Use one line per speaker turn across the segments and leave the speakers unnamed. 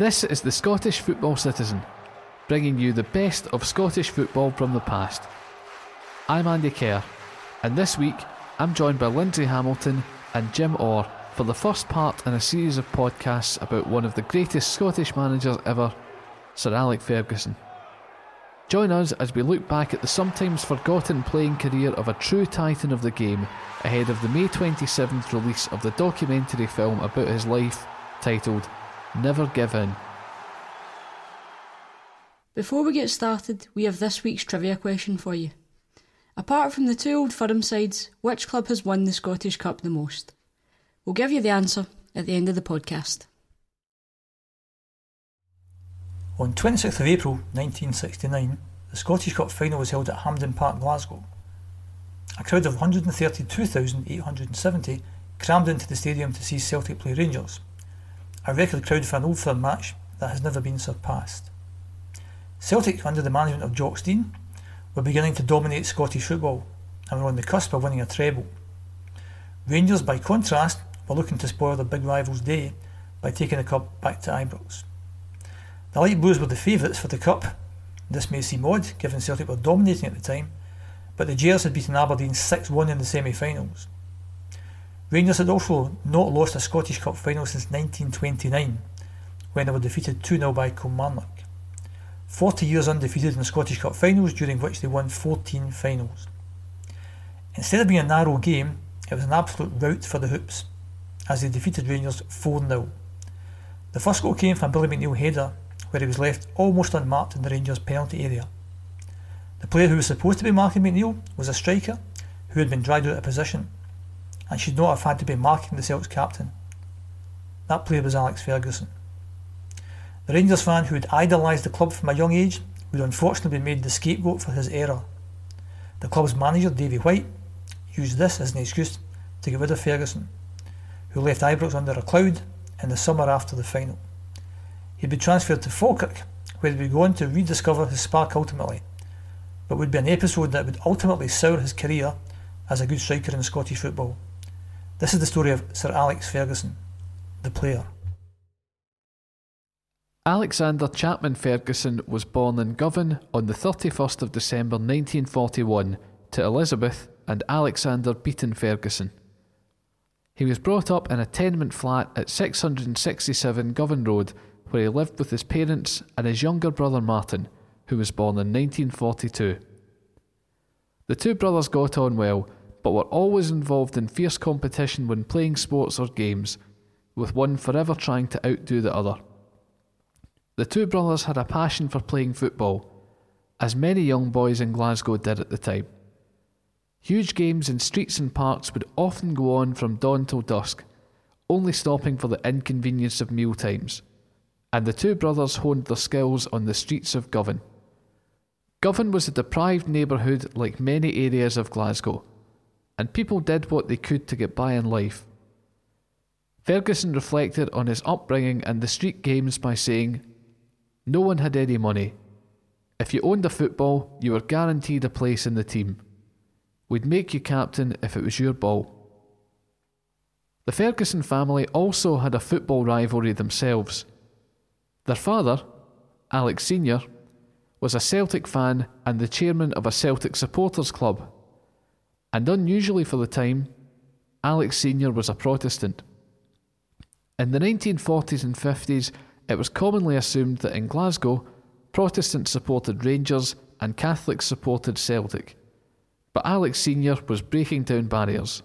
This is the Scottish Football Citizen, bringing you the best of Scottish football from the past. I'm Andy Kerr, and this week I'm joined by Lindsay Hamilton and Jim Orr for the first part in a series of podcasts about one of the greatest Scottish managers ever, Sir Alec Ferguson. Join us as we look back at the sometimes forgotten playing career of a true titan of the game ahead of the May 27th release of the documentary film about his life titled Never Give In.
Before we get started, we have this week's trivia question for you. Apart from the two old firm sides, which club has won the Scottish Cup the most? We'll give you the answer at the end of the podcast.
On 26th of April 1969, the Scottish Cup final was held at Hampden Park, Glasgow. A crowd of 132,870 crammed into the stadium to see Celtic play Rangers, a record crowd for an Old Firm match that has never been surpassed. Celtic, under the management of Jock Stein, were beginning to dominate Scottish football and were on the cusp of winning a treble. Rangers, by contrast, were looking to spoil their big rival's day by taking the cup back to Ibrox. The Light Blues were the favourites for the Cup. This may seem odd, given Celtic were dominating at the time, but the Gers had beaten Aberdeen 6 1 in the semi finals. Rangers had also not lost a Scottish Cup final since 1929, when they were defeated 2 0 by Kilmarnock. 40 years undefeated in Scottish Cup finals, during which they won 14 finals. Instead of being a narrow game, it was an absolute rout for the Hoops, as they defeated Rangers 4 0. The first goal came from Billy McNeill header where he was left almost unmarked in the Rangers' penalty area. The player who was supposed to be marking McNeill was a striker who had been dragged out of position and should not have had to be marking the Celts captain. That player was Alex Ferguson. The Rangers fan who had idolised the club from a young age would unfortunately be made the scapegoat for his error. The club's manager, Davie White, used this as an excuse to get rid of Ferguson, who left Ibrox under a cloud in the summer after the final. He'd be transferred to Falkirk, where he'd be going to rediscover his spark ultimately, but would be an episode that would ultimately sour his career as a good striker in Scottish football. This is the story of Sir Alex Ferguson, the player.
Alexander Chapman Ferguson was born in Govan on the 31st of December 1941 to Elizabeth and Alexander Beaton Ferguson. He was brought up in a tenement flat at 667 Govan Road where he lived with his parents and his younger brother Martin, who was born in 1942. The two brothers got on well, but were always involved in fierce competition when playing sports or games, with one forever trying to outdo the other. The two brothers had a passion for playing football, as many young boys in Glasgow did at the time. Huge games in streets and parks would often go on from dawn till dusk, only stopping for the inconvenience of meal times and the two brothers honed their skills on the streets of Govan. Govan was a deprived neighbourhood like many areas of Glasgow, and people did what they could to get by in life. Ferguson reflected on his upbringing and the street games by saying, No one had any money. If you owned a football, you were guaranteed a place in the team. We'd make you captain if it was your ball. The Ferguson family also had a football rivalry themselves. Their father, Alex Sr., was a Celtic fan and the chairman of a Celtic supporters club. And unusually for the time, Alex Sr. was a Protestant. In the 1940s and 50s, it was commonly assumed that in Glasgow, Protestants supported Rangers and Catholics supported Celtic. But Alex Sr. was breaking down barriers.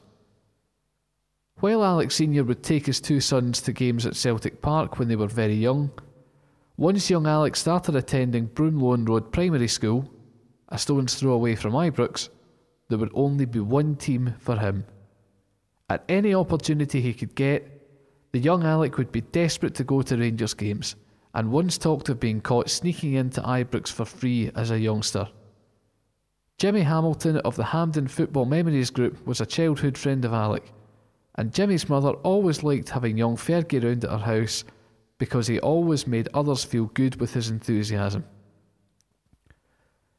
While Alex Sr. would take his two sons to games at Celtic Park when they were very young, once young Alex started attending Broomloan Road Primary School, a stone's throw away from Ibrox, there would only be one team for him. At any opportunity he could get, the young Alec would be desperate to go to Rangers games, and once talked of being caught sneaking into Ibrox for free as a youngster. Jimmy Hamilton of the Hampden Football Memories Group was a childhood friend of Alec, and Jimmy's mother always liked having young Fergie round at her house because he always made others feel good with his enthusiasm.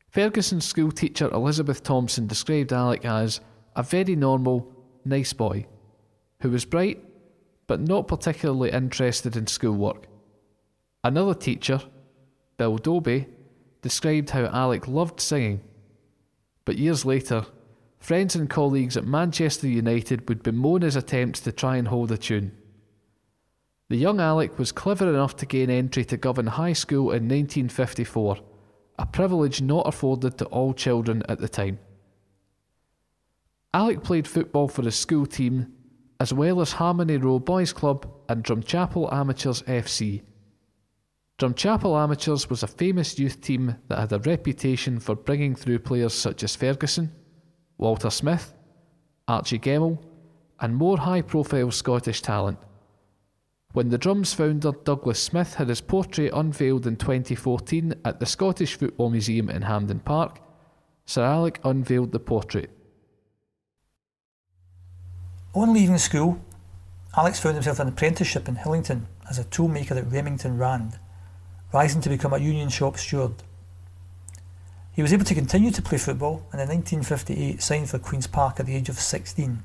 Ferguson's school teacher Elizabeth Thompson described Alec as a very normal, nice boy who was bright but not particularly interested in schoolwork. Another teacher, Bill Doby, described how Alec loved singing. But years later, friends and colleagues at Manchester United would bemoan his attempts to try and hold a tune. The young Alec was clever enough to gain entry to Govan High School in 1954, a privilege not afforded to all children at the time. Alec played football for his school team, as well as Harmony Row Boys Club and Drumchapel Amateurs FC. Drumchapel Amateurs was a famous youth team that had a reputation for bringing through players such as Ferguson, Walter Smith, Archie Gemmill, and more high profile Scottish talent. When the Drums founder Douglas Smith had his portrait unveiled in 2014 at the Scottish Football Museum in Hampden Park, Sir Alec unveiled the portrait.
On leaving school, Alex found himself an apprenticeship in Hillington as a toolmaker at Remington Rand, rising to become a union shop steward. He was able to continue to play football and in 1958 signed for Queen's Park at the age of 16.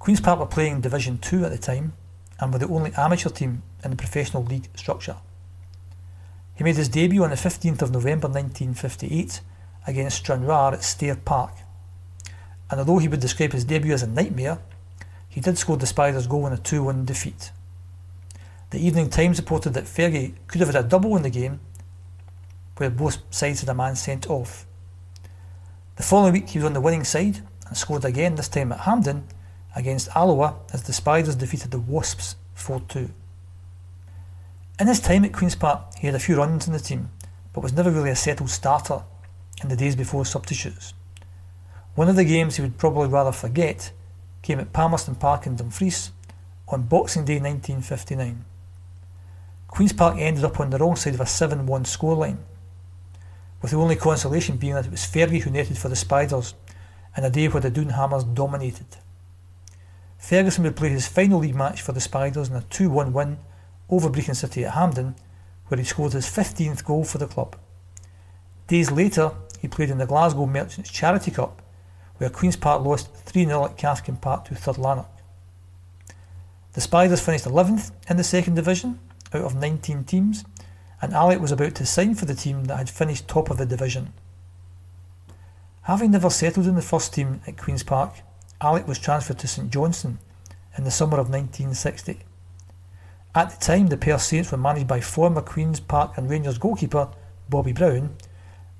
Queen's Park were playing Division 2 at the time and were the only amateur team in the professional league structure. He made his debut on the 15th of November 1958 against Stranraer at Stair Park and although he would describe his debut as a nightmare, he did score the Spiders' goal in a 2 1 defeat. The Evening Times reported that Fergie could have had a double in the game, where both sides had a man sent off. The following week, he was on the winning side and scored again, this time at Hampden against Alloa as the Spiders defeated the Wasps 4 2. In his time at Queen's Park, he had a few runs in the team, but was never really a settled starter in the days before substitutes. One of the games he would probably rather forget came at Palmerston Park in Dumfries on Boxing Day 1959. Queen's Park ended up on the wrong side of a 7 1 scoreline, with the only consolation being that it was Fergie who netted for the Spiders in a day where the Doonhammers dominated. Ferguson would play his final league match for the Spiders in a 2 1 win over Brechin City at Hampden, where he scored his 15th goal for the club. Days later, he played in the Glasgow Merchants Charity Cup where Queen's Park lost 3 0 at Cathkin Park to Third Lanark. The Spiders finished 11th in the second division out of 19 teams, and Alec was about to sign for the team that had finished top of the division. Having never settled in the first team at Queen's Park, Alec was transferred to St Johnstone in the summer of 1960. At the time, the Perth Saints were managed by former Queen's Park and Rangers goalkeeper Bobby Brown,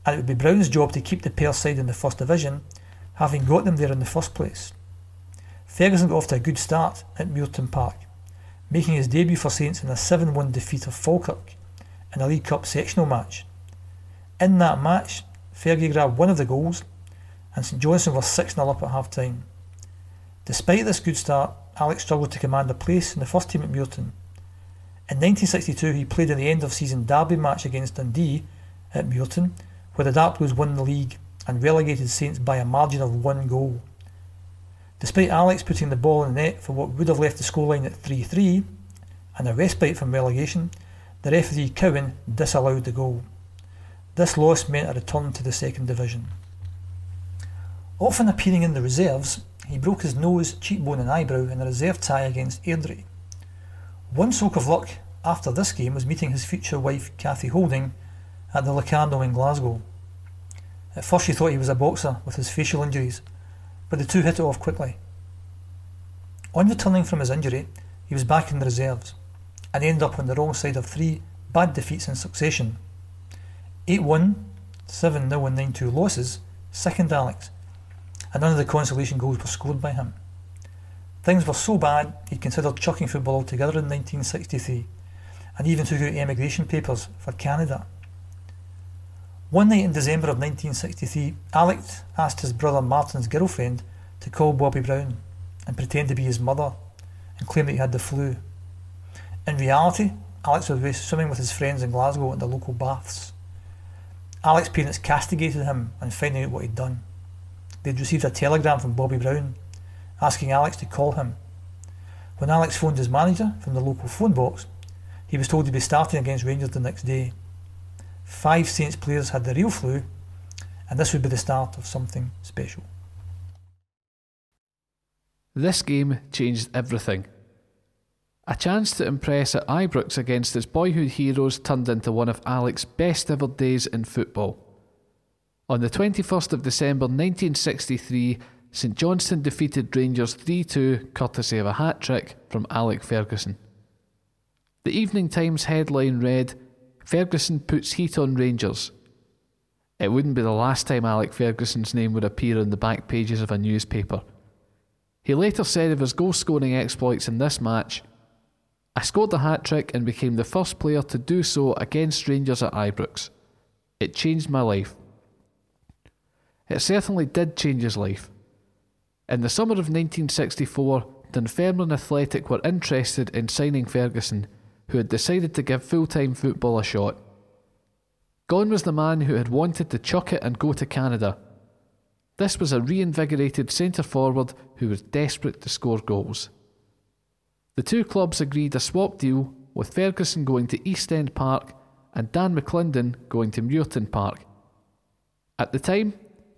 and it would be Brown's job to keep the Perth side in the first division having got them there in the first place. Ferguson got off to a good start at Muirton Park, making his debut for Saints in a 7 1 defeat of Falkirk in a League Cup sectional match. In that match, Fergie grabbed one of the goals, and St Johnstone were 6 0 up at half time. Despite this good start, Alex struggled to command a place in the first team at Muirton. In 1962, he played in the end of season derby match against Dundee at Muirton, where the Dark Blues won the league and relegated Saints by a margin of one goal. Despite Alex putting the ball in the net for what would have left the scoreline at 3 3 and a respite from relegation, the referee Cowan disallowed the goal. This loss meant a return to the second division. Often appearing in the reserves, he broke his nose, cheekbone, and eyebrow in a reserve tie against Airdrie. One stroke of luck after this game was meeting his future wife, Cathy Holding, at the Locarno in Glasgow. At first she thought he was a boxer with his facial injuries, but the two hit it off quickly. On returning from his injury, he was back in the reserves and ended up on the wrong side of three bad defeats in succession 8 1, 7 0, and 9 2 losses, second Alex, and none of the consolation goals were scored by him. Things were so bad he considered chucking football altogether in 1963 and even took out emigration papers for Canada. One night in December of 1963, Alec asked his brother Martin's girlfriend to call Bobby Brown and pretend to be his mother and claim that he had the flu. In reality, Alex was swimming with his friends in Glasgow at the local baths. Alex's parents castigated him on finding out what he'd done. They'd received a telegram from Bobby Brown asking Alex to call him. When Alex phoned his manager from the local phone box, he was told he'd be starting against Rangers the next day. Five Saints players had the real flu, and this would be the start of something special.
This game changed everything. A chance to impress at Ibrox against his boyhood heroes turned into one of Alex's best ever days in football. On the 21st of December 1963, St Johnstone defeated Rangers 3 2, courtesy of a hat trick from Alec Ferguson. The Evening Times headline read Ferguson puts heat on Rangers. It wouldn't be the last time Alec Ferguson's name would appear on the back pages of a newspaper. He later said of his goal scoring exploits in this match I scored the hat trick and became the first player to do so against Rangers at Ibrox. It changed my life. It certainly did change his life. In the summer of 1964, Dunfermline Athletic were interested in signing Ferguson, who had decided to give full time football a shot. Gone was the man who had wanted to chuck it and go to Canada. This was a reinvigorated centre forward who was desperate to score goals. The two clubs agreed a swap deal, with Ferguson going to East End Park and Dan McLindon going to Muirton Park. At the time,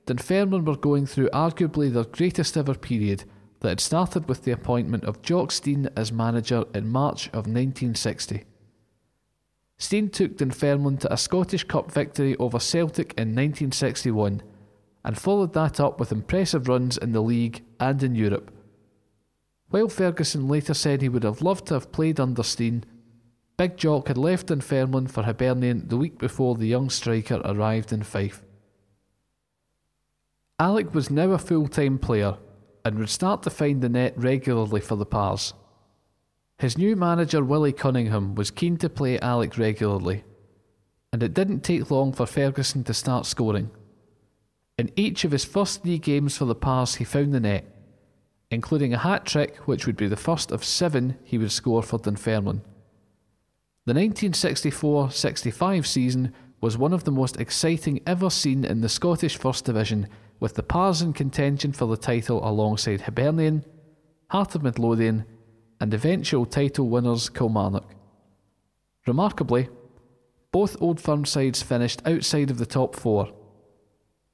Dunfermline were going through arguably their greatest ever period that had started with the appointment of Jock Stein as manager in March of 1960. Stein took Dunfermline to a Scottish Cup victory over Celtic in 1961 and followed that up with impressive runs in the league and in Europe. While Ferguson later said he would have loved to have played under Stein, Big Jock had left Dunfermline for Hibernian the week before the young striker arrived in Fife. Alec was now a full time player and would start to find the net regularly for the Pars. His new manager Willie Cunningham was keen to play Alec regularly, and it didn't take long for Ferguson to start scoring. In each of his first three games for the Pars, he found the net including a hat trick which would be the first of seven he would score for Dunfermline. The 1964 65 season was one of the most exciting ever seen in the Scottish First Division, with the Pars in contention for the title alongside Hibernian, Heart of Midlothian, and eventual title winners Kilmarnock. Remarkably, both Old Firm sides finished outside of the top four.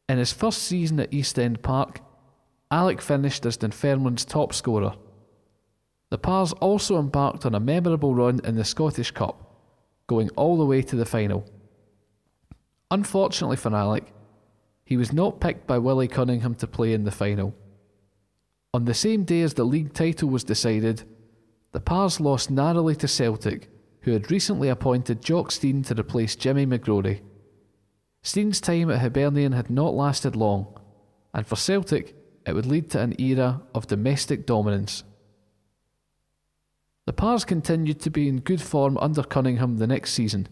In his first season at East End Park, Alec finished as Dunfermline's top scorer. The Pars also embarked on a memorable run in the Scottish Cup, going all the way to the final. Unfortunately for Alec, he was not picked by Willie Cunningham to play in the final. On the same day as the league title was decided, the Pars lost narrowly to Celtic, who had recently appointed Jock Stein to replace Jimmy McGrory. Stein's time at Hibernian had not lasted long, and for Celtic, it would lead to an era of domestic dominance. The Pars continued to be in good form under Cunningham the next season.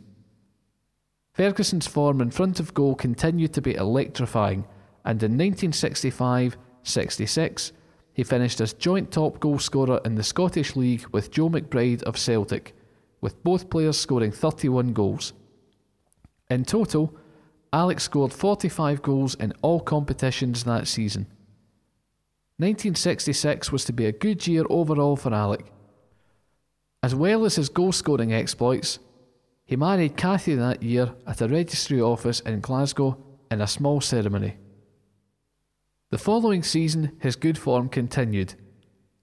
Ferguson's form in front of goal continued to be electrifying, and in 1965 66, he finished as joint top goal scorer in the Scottish League with Joe McBride of Celtic, with both players scoring 31 goals. In total, Alex scored 45 goals in all competitions that season. 1966 was to be a good year overall for Alec. As well as his goal scoring exploits, he married Cathy that year at a registry office in Glasgow in a small ceremony. The following season, his good form continued,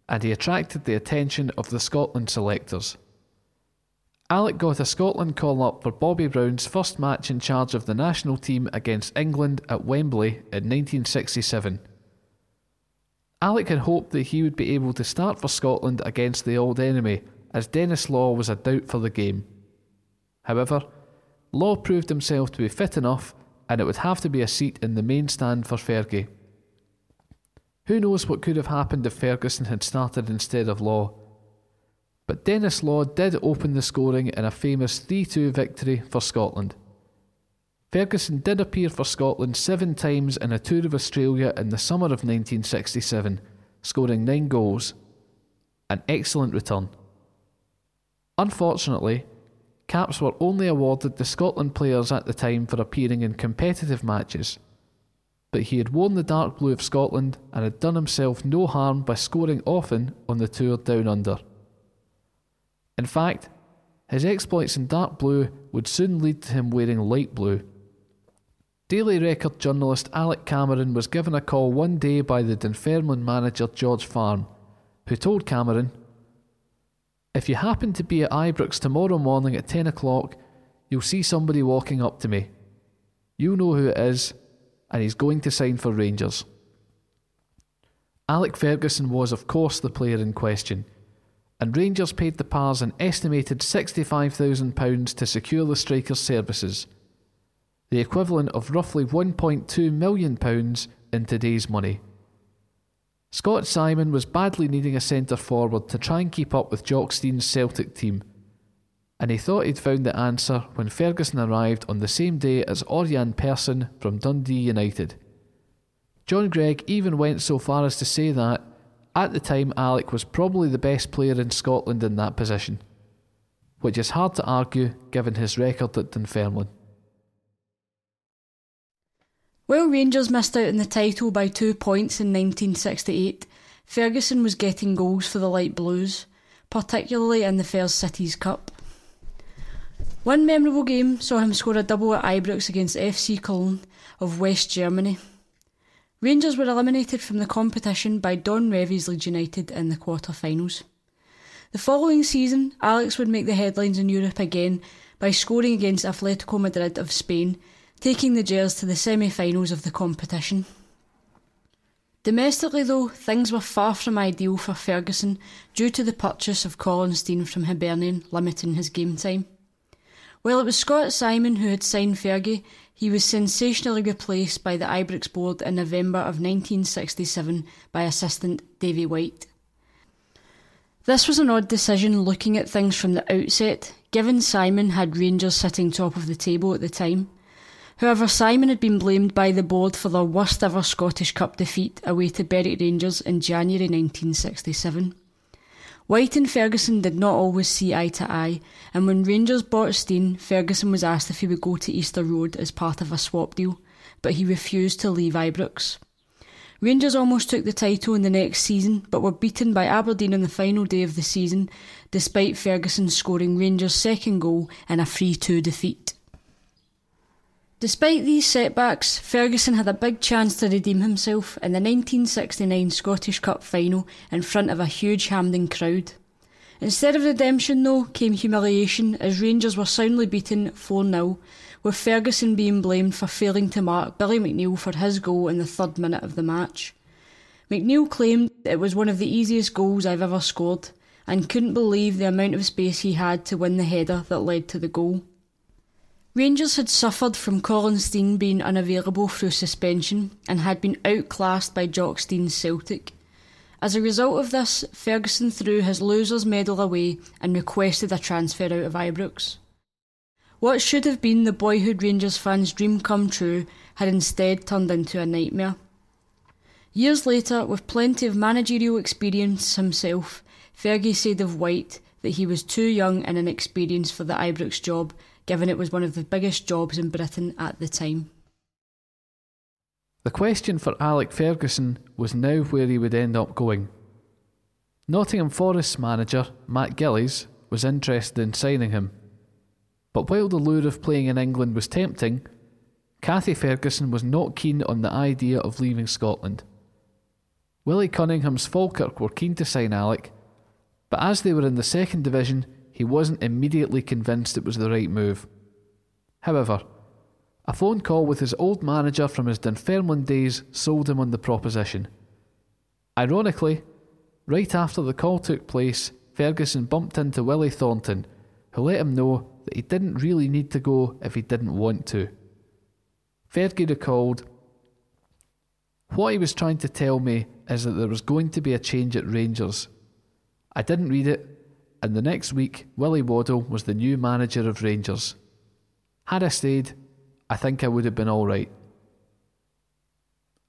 and he attracted the attention of the Scotland selectors. Alec got a Scotland call up for Bobby Brown's first match in charge of the national team against England at Wembley in 1967. Alec had hoped that he would be able to start for Scotland against the old enemy, as Denis Law was a doubt for the game. However, Law proved himself to be fit enough, and it would have to be a seat in the main stand for Fergie. Who knows what could have happened if Ferguson had started instead of Law? But Denis Law did open the scoring in a famous 3 2 victory for Scotland. Ferguson did appear for Scotland seven times in a tour of Australia in the summer of 1967, scoring nine goals. An excellent return. Unfortunately, caps were only awarded to Scotland players at the time for appearing in competitive matches. But he had worn the dark blue of Scotland and had done himself no harm by scoring often on the tour down under. In fact, his exploits in dark blue would soon lead to him wearing light blue Daily Record journalist Alec Cameron was given a call one day by the Dunfermline manager George Farm, who told Cameron, If you happen to be at Ibrox tomorrow morning at 10 o'clock, you'll see somebody walking up to me. You know who it is, and he's going to sign for Rangers. Alec Ferguson was, of course, the player in question, and Rangers paid the Pars an estimated £65,000 to secure the striker's services, the equivalent of roughly £1.2 million in today's money. Scot Symon was badly needing a centre forward to try and keep up with Jock Stein's Celtic team, and he thought he'd found the answer when Ferguson arrived on the same day as Ørjan Persson from Dundee United. John Greig even went so far as to say that, at the time, Alec was probably the best player in Scotland in that position, which is hard to argue given his record at Dunfermline.
While Rangers missed out on the title by two points in 1968, Ferguson was getting goals for the Light Blues, particularly in the Fairs Cities Cup. One memorable game saw him score a double at Ibrox against FC Cologne of West Germany. Rangers were eliminated from the competition by Don Revie's Leeds United in the quarter-finals. The following season, Alex would make the headlines in Europe again by scoring against Atletico Madrid of Spain, taking the Gers to the semi-finals of the competition. Domestically, though, things were far from ideal for Ferguson due to the purchase of Colin Stein from Hibernian, limiting his game time. While it was Scot Symon who had signed Fergie, he was sensationally replaced by the Ibrox board in November of 1967 by assistant Davie White. This was an odd decision looking at things from the outset, given Symon had Rangers sitting top of the table at the time. However, Symon had been blamed by the board for their worst ever Scottish Cup defeat away to Berwick Rangers in January 1967. White and Ferguson did not always see eye to eye, and when Rangers bought Stein, Ferguson was asked if he would go to Easter Road as part of a swap deal, but he refused to leave Ibrox. Rangers almost took the title in the next season, but were beaten by Aberdeen on the final day of the season, despite Ferguson scoring Rangers' second goal in a 3 2 defeat. Despite these setbacks, Ferguson had a big chance to redeem himself in the 1969 Scottish Cup final in front of a huge Hampden crowd. Instead of redemption, though, came humiliation as Rangers were soundly beaten 4 0, with Ferguson being blamed for failing to mark Billy McNeill for his goal in the third minute of the match. McNeill claimed it was one of the easiest goals I've ever scored and couldn't believe the amount of space he had to win the header that led to the goal. Rangers had suffered from Colin Stein being unavailable through suspension and had been outclassed by Jock Stein's Celtic. As a result of this, Ferguson threw his loser's medal away and requested a transfer out of Ibrox. What should have been the boyhood Rangers fans' dream come true had instead turned into a nightmare. Years later, with plenty of managerial experience himself, Fergie said of White that he was too young and inexperienced for the Ibrox job given it was one of the biggest jobs in Britain at the time.
The question for Alec Ferguson was now where he would end up going. Nottingham Forest's manager, Matt Gillies, was interested in signing him. But while the lure of playing in England was tempting, Cathy Ferguson was not keen on the idea of leaving Scotland. Willie Cunningham's Falkirk were keen to sign Alec, but as they were in the second division, he wasn't immediately convinced it was the right move. However, a phone call with his old manager from his Dunfermline days sold him on the proposition. Ironically, right after the call took place, Ferguson bumped into Willie Thornton, who let him know that he didn't really need to go if he didn't want to. Fergie recalled, What he was trying to tell me is that there was going to be a change at Rangers. I didn't read it, and the next week, Willie Waddell was the new manager of Rangers. Had I stayed, I think I would have been all right.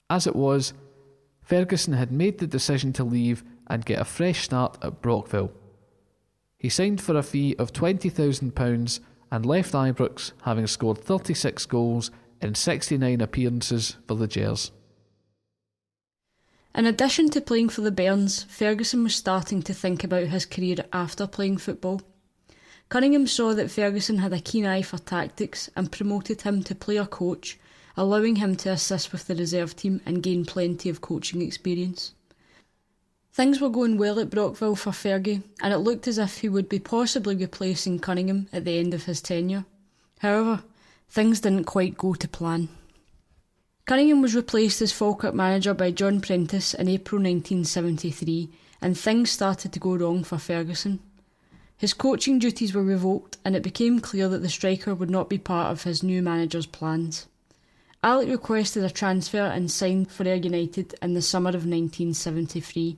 As it was, Ferguson had made the decision to leave and get a fresh start at Brockville. He signed for a fee of £20,000 and left Ibrox having scored 36 goals in 69 appearances for the Gers.
In addition to playing for the Bairns, Ferguson was starting to think about his career after playing football. Cunningham saw that Ferguson had a keen eye for tactics and promoted him to player coach, allowing him to assist with the reserve team and gain plenty of coaching experience. Things were going well at Brockville for Fergie, and it looked as if he would be possibly replacing Cunningham at the end of his tenure. However, things didn't quite go to plan. Cunningham was replaced as Falkirk manager by John Prentice in April 1973, and things started to go wrong for Ferguson. His coaching duties were revoked, and it became clear that the striker would not be part of his new manager's plans. Alec requested a transfer and signed for Ayr United in the summer of 1973.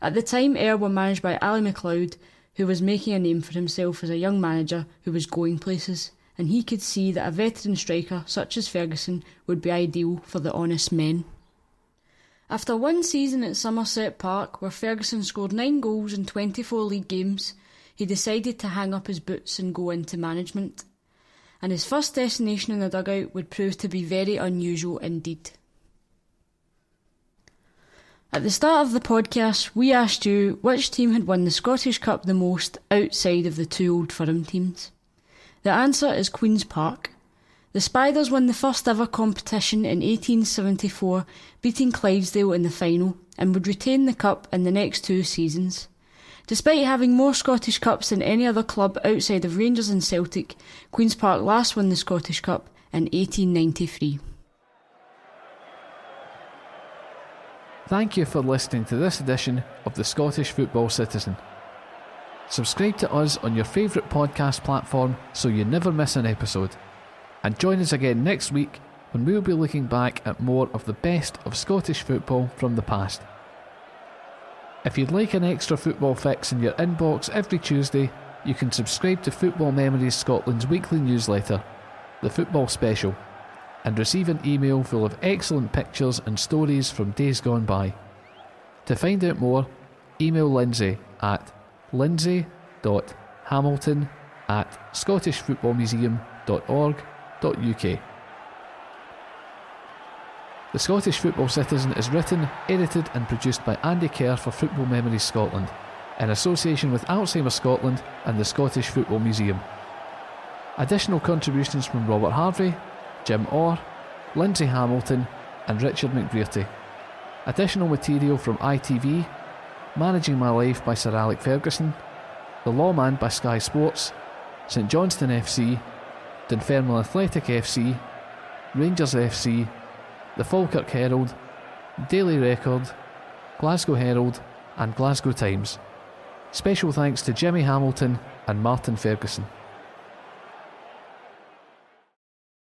At the time, Ayr were managed by Ally MacLeod, who was making a name for himself as a young manager who was going places, and he could see that a veteran striker such as Ferguson would be ideal for the honest men. After one season at Somerset Park, where Ferguson scored nine goals in 24 league games, he decided to hang up his boots and go into management. And his first destination in the dugout would prove to be very unusual indeed. At the start of the podcast, we asked you which team had won the Scottish Cup the most outside of the two old firm teams. The answer is Queen's Park. The Spiders won the first ever competition in 1874, beating Clydesdale in the final, and would retain the cup in the next two seasons. Despite having more Scottish Cups than any other club outside of Rangers and Celtic, Queen's Park last won the Scottish Cup in 1893.
Thank you for listening to this edition of the Scottish Football Citizen. Subscribe to us on your favourite podcast platform so you never miss an episode. And join us again next week when we'll be looking back at more of the best of Scottish football from the past. If you'd like an extra football fix in your inbox every Tuesday, you can subscribe to Football Memories Scotland's weekly newsletter, The Football Special and receive an email full of excellent pictures and stories from days gone by. To find out more, email Lindsay at lindsay.hamilton at scottishfootballmuseum.org.uk. The Scottish Football Citizen is written, edited, and produced by Andy Kerr for Football Memories Scotland, in association with Alzheimer's Scotland and the Scottish Football Museum. Additional contributions from Robert Harvey, Jim Orr, Lindsay Hamilton, and Richard McBrearty. Additional material from ITV, Managing My Life by Sir Alec Ferguson, The Lawman by Sky Sports, St Johnstone FC, Dunfermline Athletic FC, Rangers FC, The Falkirk Herald, Daily Record, Glasgow Herald, and Glasgow Times. Special thanks to Jimmy Hamilton and Martin Ferguson.